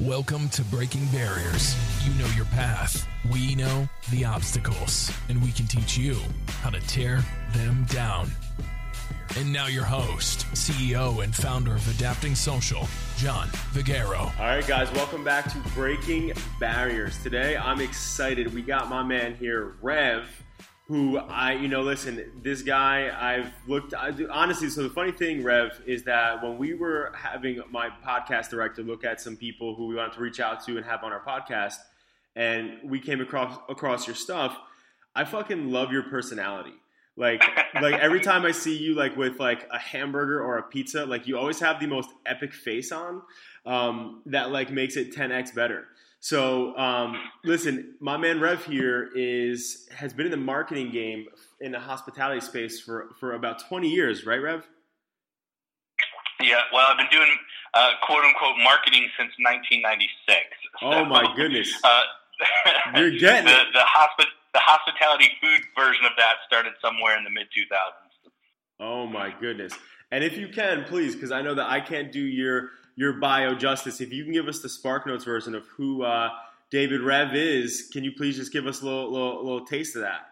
Welcome to Breaking Barriers. You know your path. We know the obstacles, and we can teach you how to tear them down. And now, your host, CEO, and founder of Adapting Social, John Vigero. All right, guys, welcome back to Breaking Barriers. Today, I'm excited. We got my man here, Rev who I, you know, listen, this guy, I've looked, I honestly, so the funny thing, Rev, is that when we were having my podcast director look at some people who we wanted to reach out to and have on our podcast, and we came across, across your stuff, I fucking love your personality. Like, like every time I see you, like with like a hamburger or a pizza, like you always have the most epic face on um, that like makes it 10x better. So, um, listen, my man Rev here is has been in the marketing game in the hospitality space for for about twenty years, right, Rev? Yeah, well, I've been doing uh, quote unquote marketing since 1996. Oh my goodness! Uh, You're getting the, it. the hospi- the hospitality food version of that started somewhere in the mid 2000s. Oh my goodness! And if you can, please, because I know that I can't do your your bio justice. If you can give us the Spark Notes version of who uh, David Rev is, can you please just give us a little, little, little taste of that?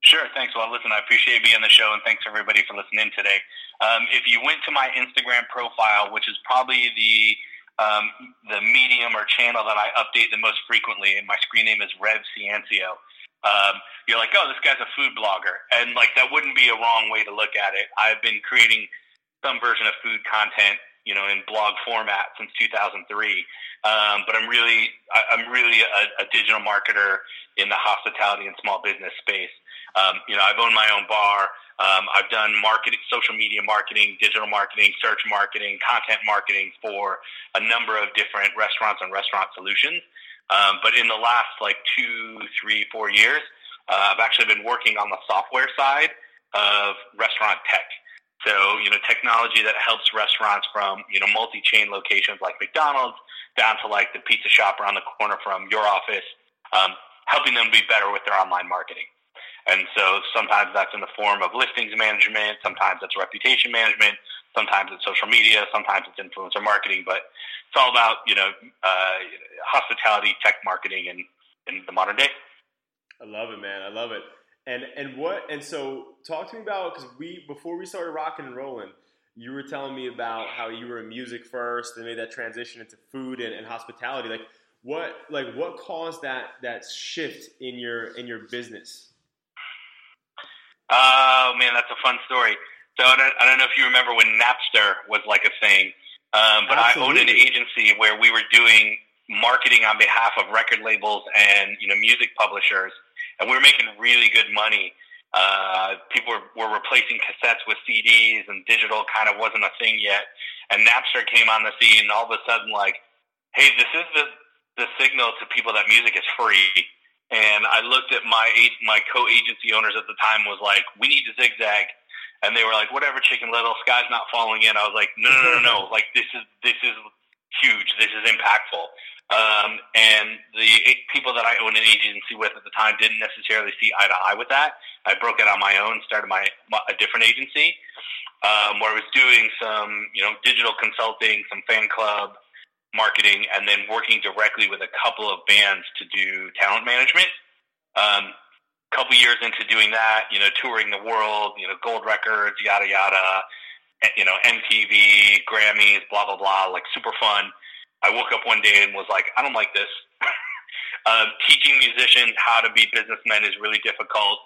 Sure, thanks. Well, listen, I appreciate being on the show, and thanks everybody for listening today. Um, if you went to my Instagram profile, which is probably the um, the medium or channel that I update the most frequently, and my screen name is Rev Ciancio. Um, you're like, oh, this guy's a food blogger, and like that wouldn't be a wrong way to look at it. I've been creating some version of food content you know, in blog format since 2003. Um, but I'm really, I, I'm really a, a digital marketer in the hospitality and small business space. Um, you know, I've owned my own bar. Um, I've done marketing, social media marketing, digital marketing, search marketing, content marketing for a number of different restaurants and restaurant solutions. Um, but in the last like two, three, four years, uh, I've actually been working on the software side of restaurant tech. So, you know, technology that helps restaurants from, you know, multi-chain locations like McDonald's down to like the pizza shop around the corner from your office, um, helping them be better with their online marketing. And so sometimes that's in the form of listings management, sometimes it's reputation management, sometimes it's social media, sometimes it's influencer marketing, but it's all about, you know, uh, hospitality, tech marketing in, in the modern day. I love it, man. I love it. And and what and so talk to me about because we before we started rocking and rolling, you were telling me about how you were in music first and made that transition into food and, and hospitality. Like what like what caused that that shift in your in your business? Oh man, that's a fun story. So I don't, I don't know if you remember when Napster was like a thing, um, but Absolutely. I owned an agency where we were doing marketing on behalf of record labels and you know music publishers and we were making really good money. Uh, people were, were replacing cassettes with CDs, and digital kind of wasn't a thing yet. And Napster came on the scene, and all of a sudden, like, hey, this is the the signal to people that music is free. And I looked at my my co-agency owners at the time was like, we need to zigzag, and they were like, whatever, Chicken Little, sky's not falling in. I was like, no, no, no, no, no. like this is this is huge. This is impactful. Um, and the people that I owned an agency with at the time didn't necessarily see eye to eye with that. I broke it on my own, started my, my a different agency um, where I was doing some you know digital consulting, some fan club marketing, and then working directly with a couple of bands to do talent management. Um, couple years into doing that, you know, touring the world, you know, gold records, yada yada, you know, MTV, Grammys, blah blah blah, like super fun. I woke up one day and was like, I don't like this. uh, teaching musicians how to be businessmen is really difficult.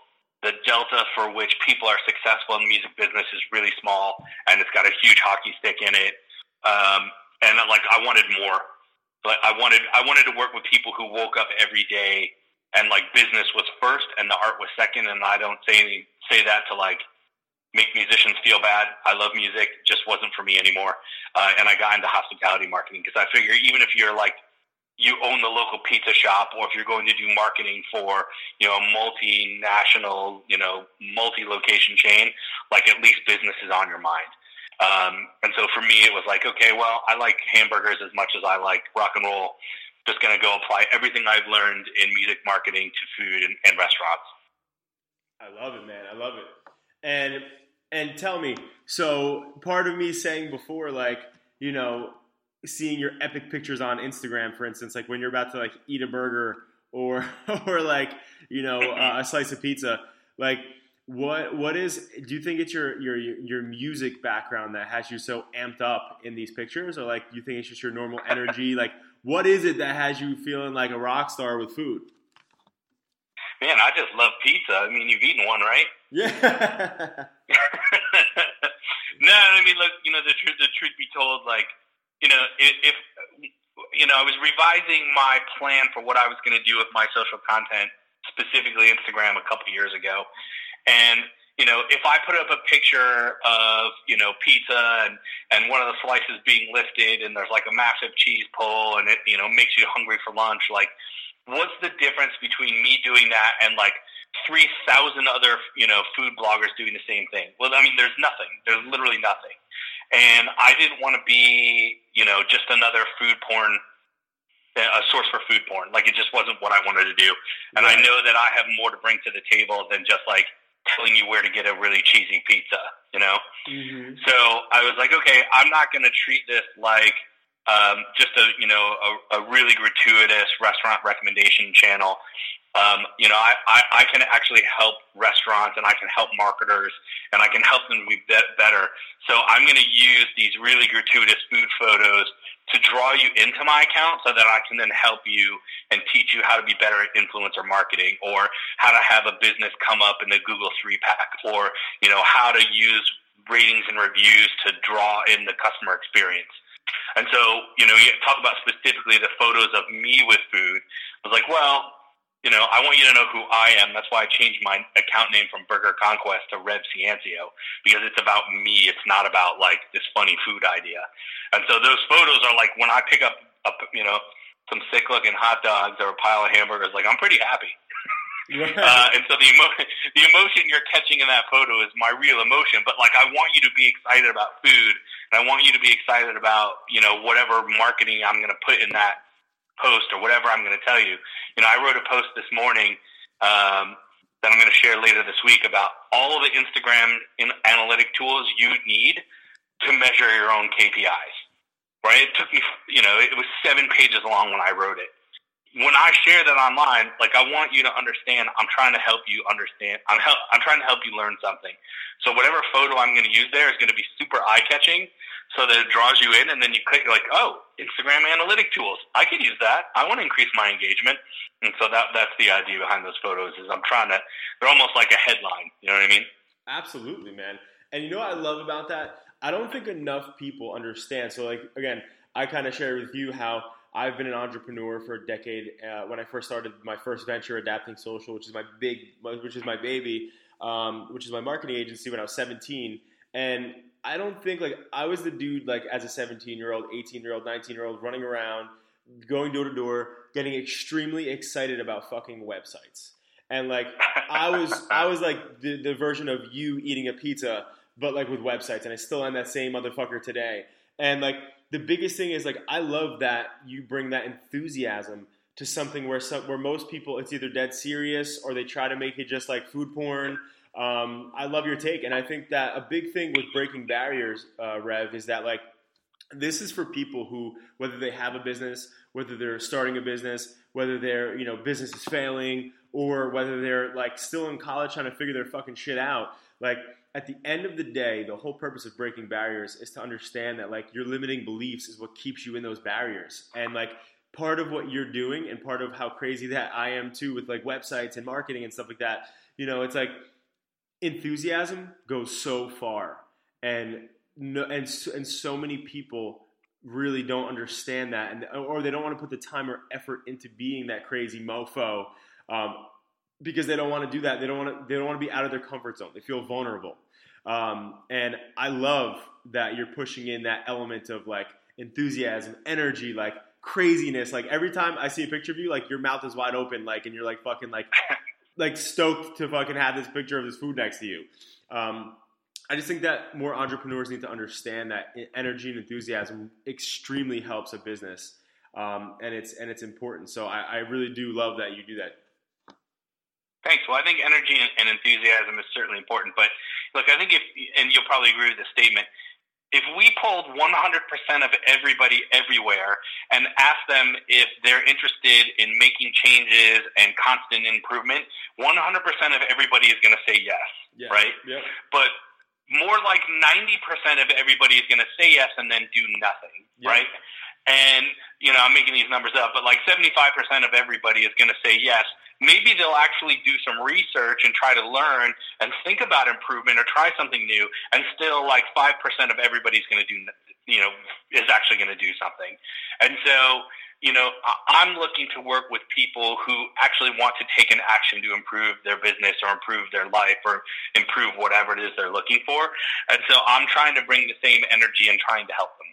The delta for which people are successful in music business is really small, and it's got a huge hockey stick in it. Um, and like, I wanted more. But I wanted, I wanted to work with people who woke up every day and like business was first and the art was second. And I don't say say that to like make musicians feel bad. I love music, just wasn't for me anymore. Uh, and I got into hospitality marketing because I figure even if you're like you own the local pizza shop, or if you're going to do marketing for you know a multinational, you know multi-location chain, like at least business is on your mind. Um, and so for me, it was like, okay, well, I like hamburgers as much as I like rock and roll. Just going to go apply everything I've learned in music marketing to food and, and restaurants. I love it, man. I love it. And and tell me, so part of me saying before, like, you know, seeing your epic pictures on Instagram, for instance, like when you're about to like eat a burger or or like you know uh, a slice of pizza, like what what is do you think it's your your your music background that has you so amped up in these pictures? Or like do you think it's just your normal energy? Like what is it that has you feeling like a rock star with food? Man i just love pizza. I mean you've eaten one right? Yeah no i mean look you know the truth the truth be told like you know if, if you know i was revising my plan for what i was going to do with my social content specifically instagram a couple years ago. And you know, if I put up a picture of you know pizza and and one of the slices being lifted, and there's like a massive cheese pull, and it you know makes you hungry for lunch, like what's the difference between me doing that and like three thousand other you know food bloggers doing the same thing? Well, I mean, there's nothing. There's literally nothing. And I didn't want to be you know just another food porn a source for food porn. Like it just wasn't what I wanted to do. And right. I know that I have more to bring to the table than just like telling you where to get a really cheesy pizza, you know? Mm-hmm. So I was like, okay, I'm not going to treat this like um, just a, you know, a, a really gratuitous restaurant recommendation channel. Um, you know, I, I, I can actually help restaurants and I can help marketers and I can help them be better. So I'm going to use these really gratuitous food photos to draw you into my account so that I can then help you and teach you how to be better at influencer marketing or how to have a business come up in the Google three pack or, you know, how to use ratings and reviews to draw in the customer experience. And so, you know, you talk about specifically the photos of me with food. I was like, well, you know, I want you to know who I am. That's why I changed my account name from Burger Conquest to Rev Ciancio because it's about me. It's not about like this funny food idea. And so those photos are like when I pick up, up you know, some sick looking hot dogs or a pile of hamburgers, like I'm pretty happy. Right. Uh, and so the emo- the emotion you're catching in that photo is my real emotion. But like, I want you to be excited about food, and I want you to be excited about you know whatever marketing I'm going to put in that post or whatever I'm going to tell you. You know, I wrote a post this morning um, that I'm going to share later this week about all of the Instagram in analytic tools you need to measure your own KPIs. Right? It took me, you know, it was seven pages long when I wrote it when I share that online, like I want you to understand, I'm trying to help you understand. I'm help, I'm trying to help you learn something. So whatever photo I'm going to use there is going to be super eye catching, so that it draws you in, and then you click like, oh, Instagram analytic tools. I could use that. I want to increase my engagement, and so that that's the idea behind those photos. Is I'm trying to. They're almost like a headline. You know what I mean? Absolutely, man. And you know what I love about that? I don't think enough people understand. So like again, I kind of share with you how I've been an entrepreneur for a decade. Uh, when I first started my first venture, Adapting Social, which is my big, which is my baby, um, which is my marketing agency when I was 17. And I don't think like I was the dude like as a 17 year old, 18 year old, 19 year old running around, going door to door, getting extremely excited about fucking websites. And like I was, I was like the, the version of you eating a pizza, but like with websites. And I still am that same motherfucker today. And like the biggest thing is like I love that you bring that enthusiasm to something where some, where most people it's either dead serious or they try to make it just like food porn. Um, I love your take, and I think that a big thing with breaking barriers, uh, Rev, is that like this is for people who whether they have a business, whether they're starting a business, whether their you know business is failing, or whether they're like still in college trying to figure their fucking shit out. Like at the end of the day, the whole purpose of breaking barriers is to understand that like your limiting beliefs is what keeps you in those barriers. And like part of what you're doing and part of how crazy that I am too with like websites and marketing and stuff like that, you know, it's like enthusiasm goes so far. And no, and and so many people really don't understand that and or they don't want to put the time or effort into being that crazy mofo um, because they don't want to do that. They don't want to. They don't want to be out of their comfort zone. They feel vulnerable. Um, and I love that you're pushing in that element of like enthusiasm, energy, like craziness. Like every time I see a picture of you, like your mouth is wide open, like and you're like fucking like like stoked to fucking have this picture of this food next to you. Um, I just think that more entrepreneurs need to understand that energy and enthusiasm extremely helps a business, um, and it's and it's important. So I, I really do love that you do that. Thanks. Well, I think energy and, enthusiasm is certainly important. But look, I think if, and you'll probably agree with the statement, if we polled 100% of everybody everywhere and asked them if they're interested in making changes and constant improvement, 100% of everybody is going to say yes, yeah. right? Yep. But more like 90% of everybody is going to say yes and then do nothing, yep. right? And, you know, I'm making these numbers up, but like 75% of everybody is going to say yes maybe they'll actually do some research and try to learn and think about improvement or try something new and still like 5% of everybody's going to do you know is actually going to do something. And so you know i'm looking to work with people who actually want to take an action to improve their business or improve their life or improve whatever it is they're looking for. And so i'm trying to bring the same energy and trying to help them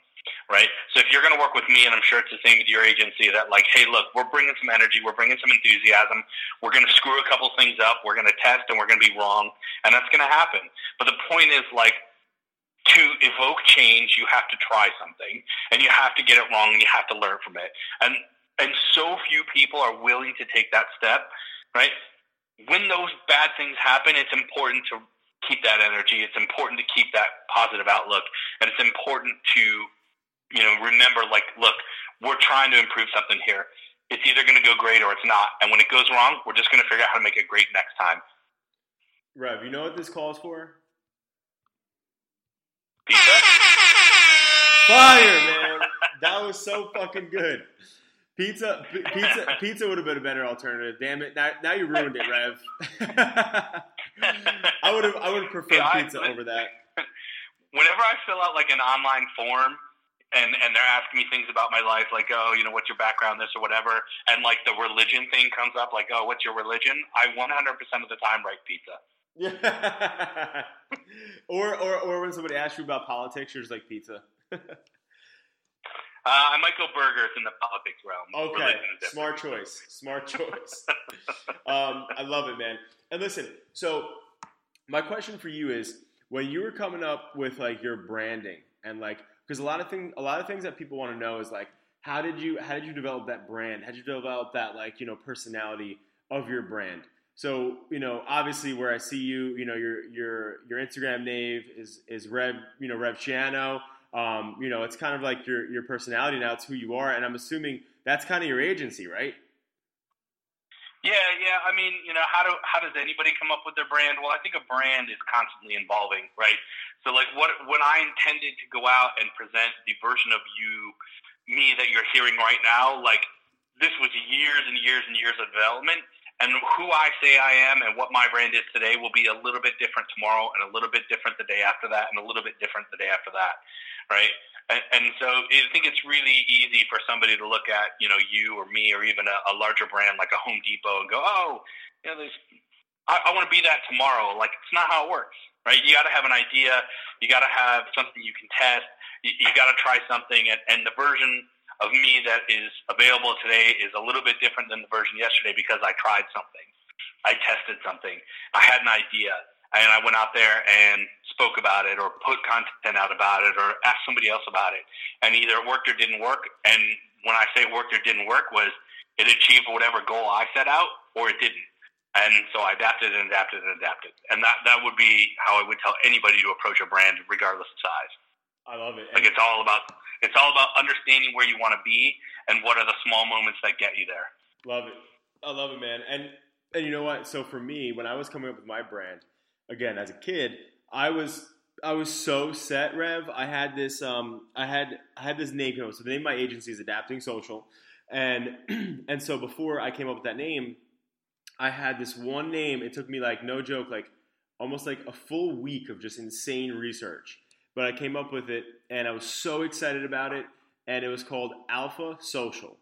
right? So if you're going to work with me, and I'm sure it's the same with your agency, that like, hey, look, we're bringing some energy, we're bringing some enthusiasm, we're going to screw a couple things up, we're going to test, and we're going to be wrong, and that's going to happen. But the point is, like, to evoke change, you have to try something, and you have to get it wrong, and you have to learn from it. And and so few people are willing to take that step, right? When those bad things happen, it's important to keep that energy. It's important to keep that positive outlook, and it's important to you know, remember, like, look, we're trying to improve something here. It's either going to go great or it's not. And when it goes wrong, we're just going to figure out how to make it great next time. Rev, you know what this calls for? Pizza? Fire, man. that was so fucking good. Pizza, p- pizza, pizza would have been a better alternative. Damn it! Now, now you ruined it, Rev. I would have, I would have preferred yeah, pizza I, over that. Whenever I fill out like an online form and and they're asking me things about my life, like oh, you know, what's your background, this or whatever, and like the religion thing comes up, like oh, what's your religion? I 100% of the time write pizza. Yeah. or, or or when somebody asks you about politics, you're just like pizza. uh, I might go burgers in the politics realm. Okay, smart choice. Smart choice. um, I love it, man. And listen, so my question for you is, when you were coming up with like your branding and like because a lot of things a lot of things that people want to know is like how did you how did you develop that brand? How did you develop that like you know personality of your brand? So you know, obviously, where I see you, you know, your your your Instagram name is is Rev, you know, Rev Ciancio. Um, you know, it's kind of like your your personality now. It's who you are, and I'm assuming that's kind of your agency, right? Yeah, yeah. I mean, you know, how do how does anybody come up with their brand? Well, I think a brand is constantly evolving, right? So, like, what when I intended to go out and present the version of you, me that you're hearing right now, like, this was years and years and years of development. And who I say I am and what my brand is today will be a little bit different tomorrow, and a little bit different the day after that, and a little bit different the day after that, right? And, and so I think it's really easy for somebody to look at, you know, you or me or even a, a larger brand like a Home Depot and go, oh, you know, there's, I, I want to be that tomorrow. Like it's not how it works, right? You got to have an idea. You got to have something you can test. You, you got to try something, and, and the version of me that is available today is a little bit different than the version yesterday because I tried something. I tested something. I had an idea and I went out there and spoke about it or put content out about it or asked somebody else about it. And either it worked or didn't work. And when I say it worked or didn't work was it achieved whatever goal I set out or it didn't. And so I adapted and adapted and adapted. And that, that would be how I would tell anybody to approach a brand regardless of size. I love it. Like it's all about it's all about understanding where you want to be and what are the small moments that get you there. Love it. I love it, man. And and you know what? So for me, when I was coming up with my brand, again as a kid, I was I was so set, Rev. I had this um I had I had this name So the name of my agency is Adapting Social, and and so before I came up with that name, I had this one name. It took me like no joke, like almost like a full week of just insane research but I came up with it and I was so excited about it. And it was called Alpha Social.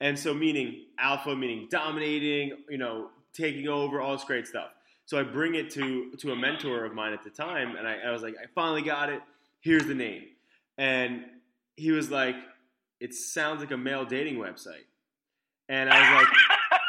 And so, meaning alpha, meaning dominating, you know, taking over, all this great stuff. So I bring it to to a mentor of mine at the time, and I, I was like, I finally got it. Here's the name, and he was like, it sounds like a male dating website, and I was like,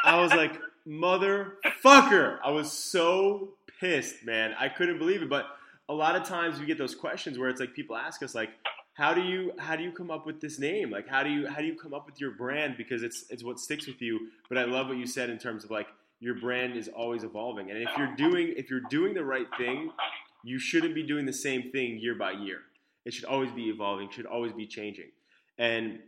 I was like, motherfucker! I was so pissed, man. I couldn't believe it, but a lot of times we get those questions where it's like people ask us like how do you how do you come up with this name like how do you how do you come up with your brand because it's it's what sticks with you but i love what you said in terms of like your brand is always evolving and if you're doing if you're doing the right thing you shouldn't be doing the same thing year by year It should always be evolving, should always be changing. And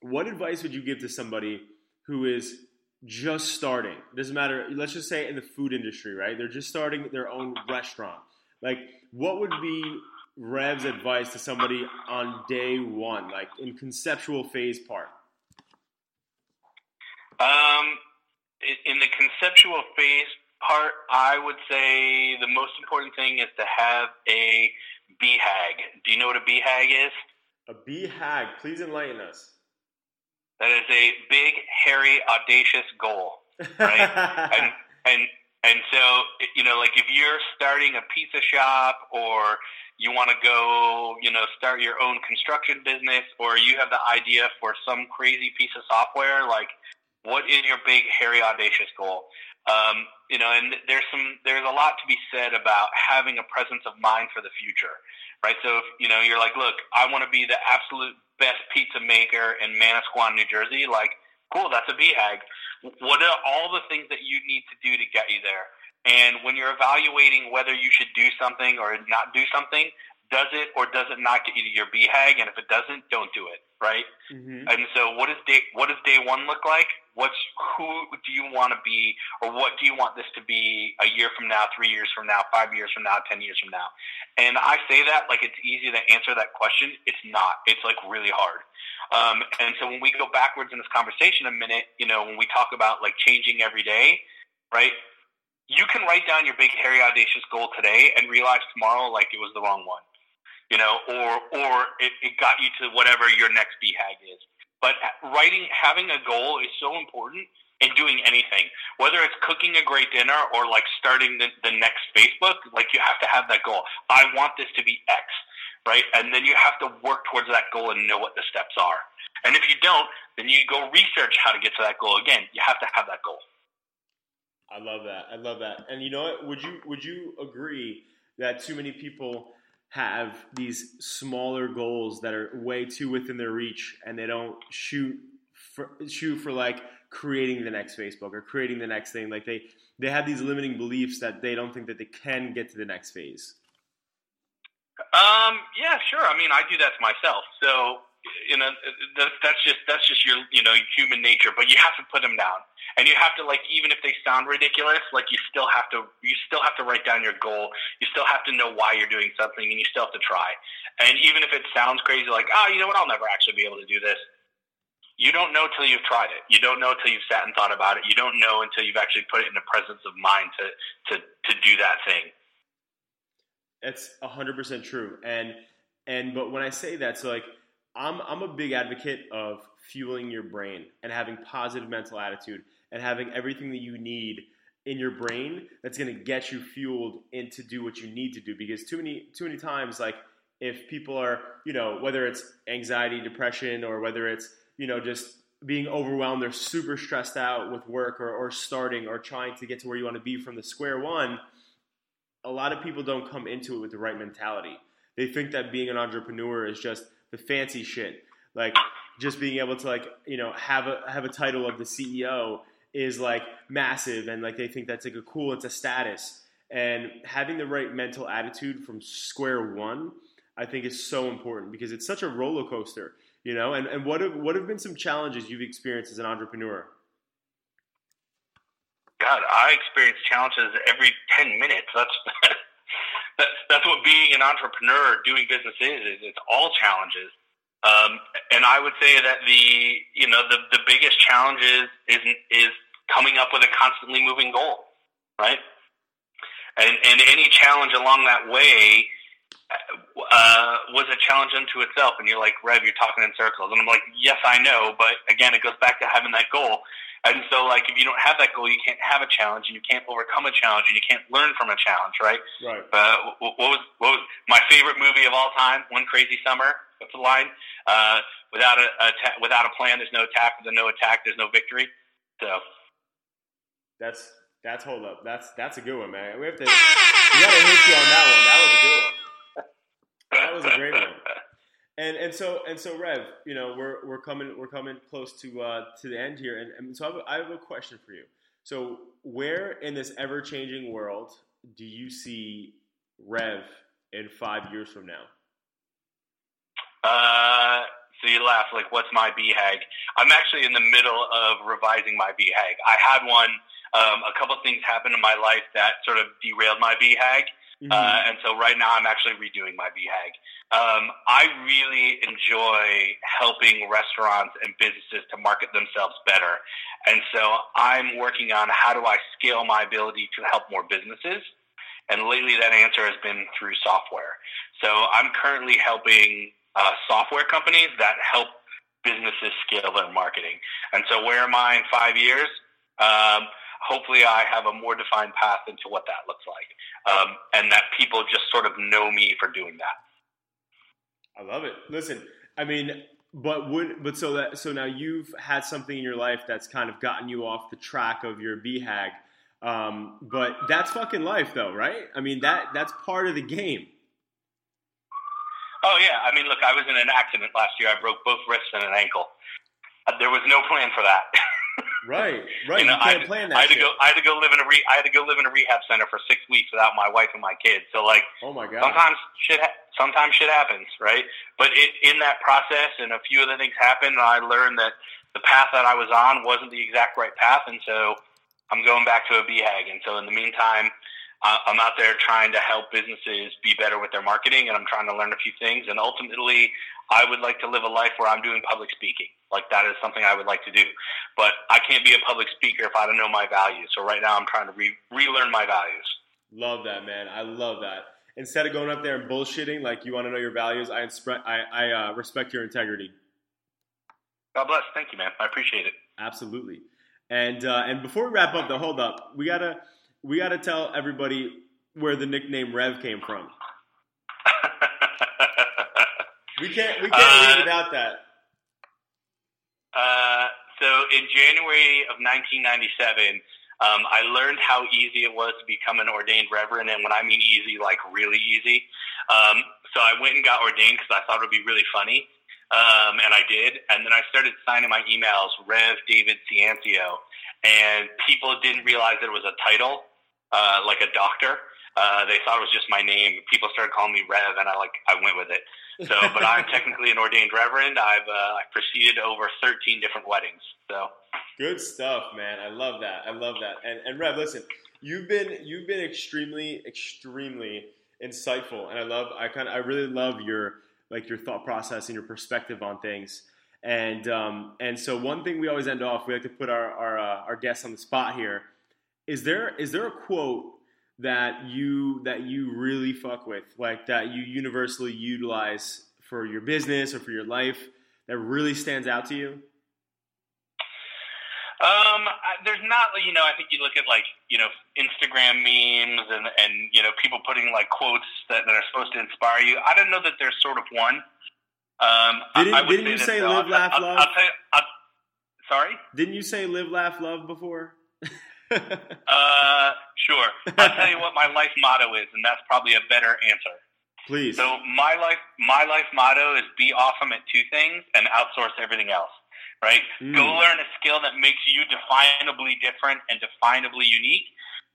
what advice would you give to somebody who is just starting? It doesn't matter, let's just say in the food industry, right? They're just starting their own restaurant. Like, what would be Rev's advice to somebody on day one, like in conceptual phase part? Um, in the conceptual phase part, I would say the most important thing is to have a BHAG. Do you know what a BHAG is? A BHAG. Please enlighten us. That is a big, hairy, audacious goal, right? and and and so you know, like if you're starting a pizza shop, or you want to go, you know, start your own construction business, or you have the idea for some crazy piece of software, like what is your big, hairy, audacious goal? Um, you know, and there's some, there's a lot to be said about having a presence of mind for the future, right? So if, you know, you're like, look, I want to be the absolute best pizza maker in Manasquan, New Jersey. Like, cool, that's a BHAG. What are all the things that you need to do to get you there? And when you're evaluating whether you should do something or not do something, does it or does it not get you to your BHAG? And if it doesn't, don't do it, right? Mm-hmm. And so, what does day what does day one look like? What's who do you want to be, or what do you want this to be a year from now, three years from now, five years from now, ten years from now? And I say that like it's easy to answer that question. It's not. It's like really hard. Um, and so when we go backwards in this conversation a minute, you know, when we talk about like changing every day, right? You can write down your big, hairy, audacious goal today and realize tomorrow like it was the wrong one you know, or or it, it got you to whatever your next BHAG is. But writing, having a goal is so important in doing anything, whether it's cooking a great dinner or like starting the, the next Facebook. Like you have to have that goal. I want this to be X, right? And then you have to work towards that goal and know what the steps are. And if you don't, then you go research how to get to that goal. Again, you have to have that goal. I love that. I love that. And you know what? Would you would you agree that too many people have these smaller goals that are way too within their reach and they don't shoot for, shoot for like creating the next Facebook or creating the next thing. Like they they have these limiting beliefs that they don't think that they can get to the next phase. Um. Yeah. Sure. I mean, I do that to myself. So you know, that's that's just that's just your you know human nature. But you have to put them down and you have to like even if they sound ridiculous like you still have to you still have to write down your goal you still have to know why you're doing something and you still have to try and even if it sounds crazy like oh you know what i'll never actually be able to do this you don't know till you've tried it you don't know till you've sat and thought about it you don't know until you've actually put it in the presence of mind to to to do that thing it's 100% true. And and but when i say that so like i'm i'm a big advocate of fueling your brain and having positive mental attitude and having everything that you need in your brain that's going to get you fueled in to do what you need to do. Because too many too many times like if people are you know whether it's anxiety depression or whether it's you know just being overwhelmed they're super stressed out with work or, or starting or trying to get to where you want to be from the square one a lot of people don't come into it with the right mentality. They think that being an entrepreneur is just the fancy shit. Like just being able to like you know have a have a title of the ceo is like massive and like they think that's like a cool it's a status. And having the right mental attitude from square one i think is so important because it's such a roller coaster you know? And, and what have what have been some challenges you've experienced as an entrepreneur god i experience challenges every 10 minutes that's that's what being an entrepreneur doing business is, is it's all challenges um, and I would say that the you know the the biggest challenge is is is coming up with a constantly moving goal, right? And, and any challenge along that way uh, was a challenge unto itself. And you're like, Rev, you're talking in circles. And I'm like, yes, I know. But again, it goes back to having that goal. And so, like, if you don't have that goal, you can't have a challenge, and you can't overcome a challenge, and you can't learn from a challenge, right? Right. Uh, what was what was my favorite movie of all time? One Crazy Summer. What's the line? Uh, without a, a ta- without a plan, there's no attack. With no attack, there's no victory. So that's that's hold up. That's that's a good one, man. We have to we gotta hit you on that one. That was a good one. That was a great one. And and so and so Rev, you know, we're we're coming we're coming close to uh, to the end here, and, and so I have, a, I have a question for you. So where in this ever changing world do you see Rev in five years from now? Uh, so you laugh like, what's my BHAG? I'm actually in the middle of revising my BHAG. I had one. Um, a couple things happened in my life that sort of derailed my BHAG. Mm-hmm. Uh, and so right now I'm actually redoing my BHAG. Um, I really enjoy helping restaurants and businesses to market themselves better. And so I'm working on how do I scale my ability to help more businesses. And lately that answer has been through software. So I'm currently helping uh, software companies that help businesses scale their marketing. And so where am I in five years? Um, hopefully I have a more defined path into what that looks like. Um, and that people just sort of know me for doing that. I love it. Listen, I mean, but would but so that so now you've had something in your life that's kind of gotten you off the track of your BHAG. Um, but that's fucking life, though, right? I mean that that's part of the game. Oh yeah, I mean, look, I was in an accident last year. I broke both wrists and an ankle. Uh, there was no plan for that. right, right. You, know, you can't I, plan that. I had shit. to go. I had to go live in a re, I had to go live in a rehab center for six weeks without my wife and my kids. So like, oh my god. Sometimes shit. Sometimes shit happens, right? But it, in that process, and a few other things happened, and I learned that the path that I was on wasn't the exact right path, and so I'm going back to a BHAG. And so in the meantime, I'm out there trying to help businesses be better with their marketing, and I'm trying to learn a few things. And ultimately, I would like to live a life where I'm doing public speaking. Like that is something I would like to do. But I can't be a public speaker if I don't know my values. So right now, I'm trying to re- relearn my values. Love that, man. I love that. Instead of going up there and bullshitting, like you want to know your values, I, I, I uh, respect your integrity. God bless. Thank you, man. I appreciate it. Absolutely. And uh, and before we wrap up, though, hold up. We gotta we got to tell everybody where the nickname Rev came from. we can't we can't uh, leave without that. Uh, so in January of 1997, um, I learned how easy it was to become an ordained reverend, and when I mean easy, like really easy. Um, so I went and got ordained because I thought it would be really funny, um, and I did. And then I started signing my emails, Rev David Ciancio, and people didn't realize that it was a title uh, like a doctor. Uh, they thought it was just my name. People started calling me Rev, and I like I went with it. So, but I'm technically an ordained reverend. I've uh, I've proceeded over 13 different weddings. So good stuff, man. I love that. I love that. And and Rev, listen, you've been you've been extremely extremely insightful, and I love I kind of I really love your like your thought process and your perspective on things. And um, and so one thing we always end off, we like to put our our, uh, our guests on the spot here is there is there a quote that you that you really fuck with, like that you universally utilize for your business or for your life that really stands out to you? Um, there's not, you know, I think you look at like, you know, Instagram memes and, and, you know, people putting like quotes that, that are supposed to inspire you. I don't know that there's sort of one. Um, didn't, I, I didn't say you say live, laugh, I'll, love? I'll, you, sorry? Didn't you say live, laugh, love before? uh, sure. I'll tell you what my life motto is, and that's probably a better answer. Please. So my life, my life motto is be awesome at two things and outsource everything else. Right? Mm. Go learn a skill that makes you definably different and definably unique.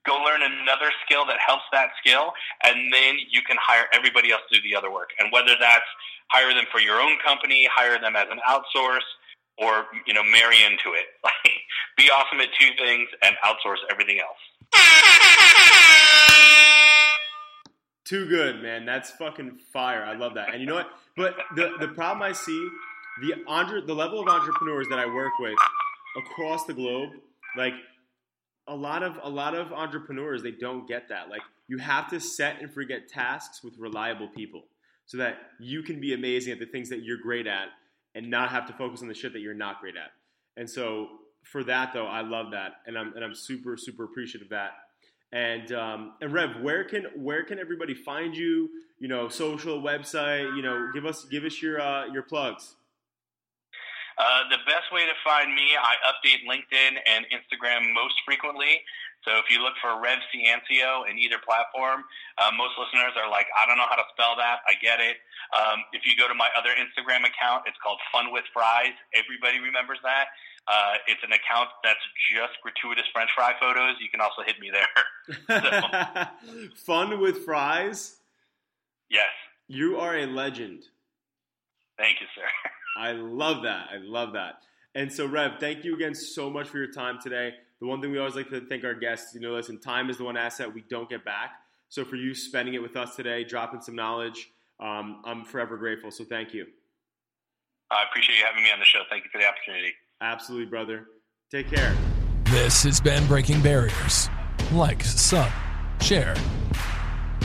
Go learn another skill that helps that skill, and then you can hire everybody else to do the other work. And whether that's hire them for your own company, hire them as an outsource, or you know marry into it. Like be awesome at two things and outsource everything else. Too good, man. That's fucking fire. I love that. And you know what? But the the problem I see, the entre- the level of entrepreneurs that I work with across the globe, like a lot of a lot of entrepreneurs, they don't get that. Like you have to set and forget tasks with reliable people so that you can be amazing at the things that you're great at and not have to focus on the shit that you're not great at. And so for that though, I love that, and I'm and I'm super super appreciative of that. And um, and Rev, where can where can everybody find you? You know, social website. You know, give us give us your uh, your plugs. Uh, the best way to find me, I update LinkedIn and Instagram most frequently. So if you look for Rev Ciancio in either platform, uh, most listeners are like, I don't know how to spell that. I get it. Um, if you go to my other Instagram account, it's called Fun with Fries. Everybody remembers that. Uh, it's an account that's just gratuitous French fry photos. You can also hit me there. Fun with Fries. Yes. You are a legend. Thank you, sir. I love that. I love that. And so, Rev, thank you again so much for your time today. The one thing we always like to thank our guests, you know, listen, time is the one asset we don't get back. So, for you spending it with us today, dropping some knowledge, um, I'm forever grateful. So, thank you. I appreciate you having me on the show. Thank you for the opportunity. Absolutely, brother. Take care. This has been Breaking Barriers. Like, sub, share.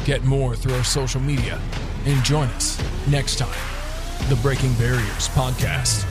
Get more through our social media and join us next time. The Breaking Barriers Podcast.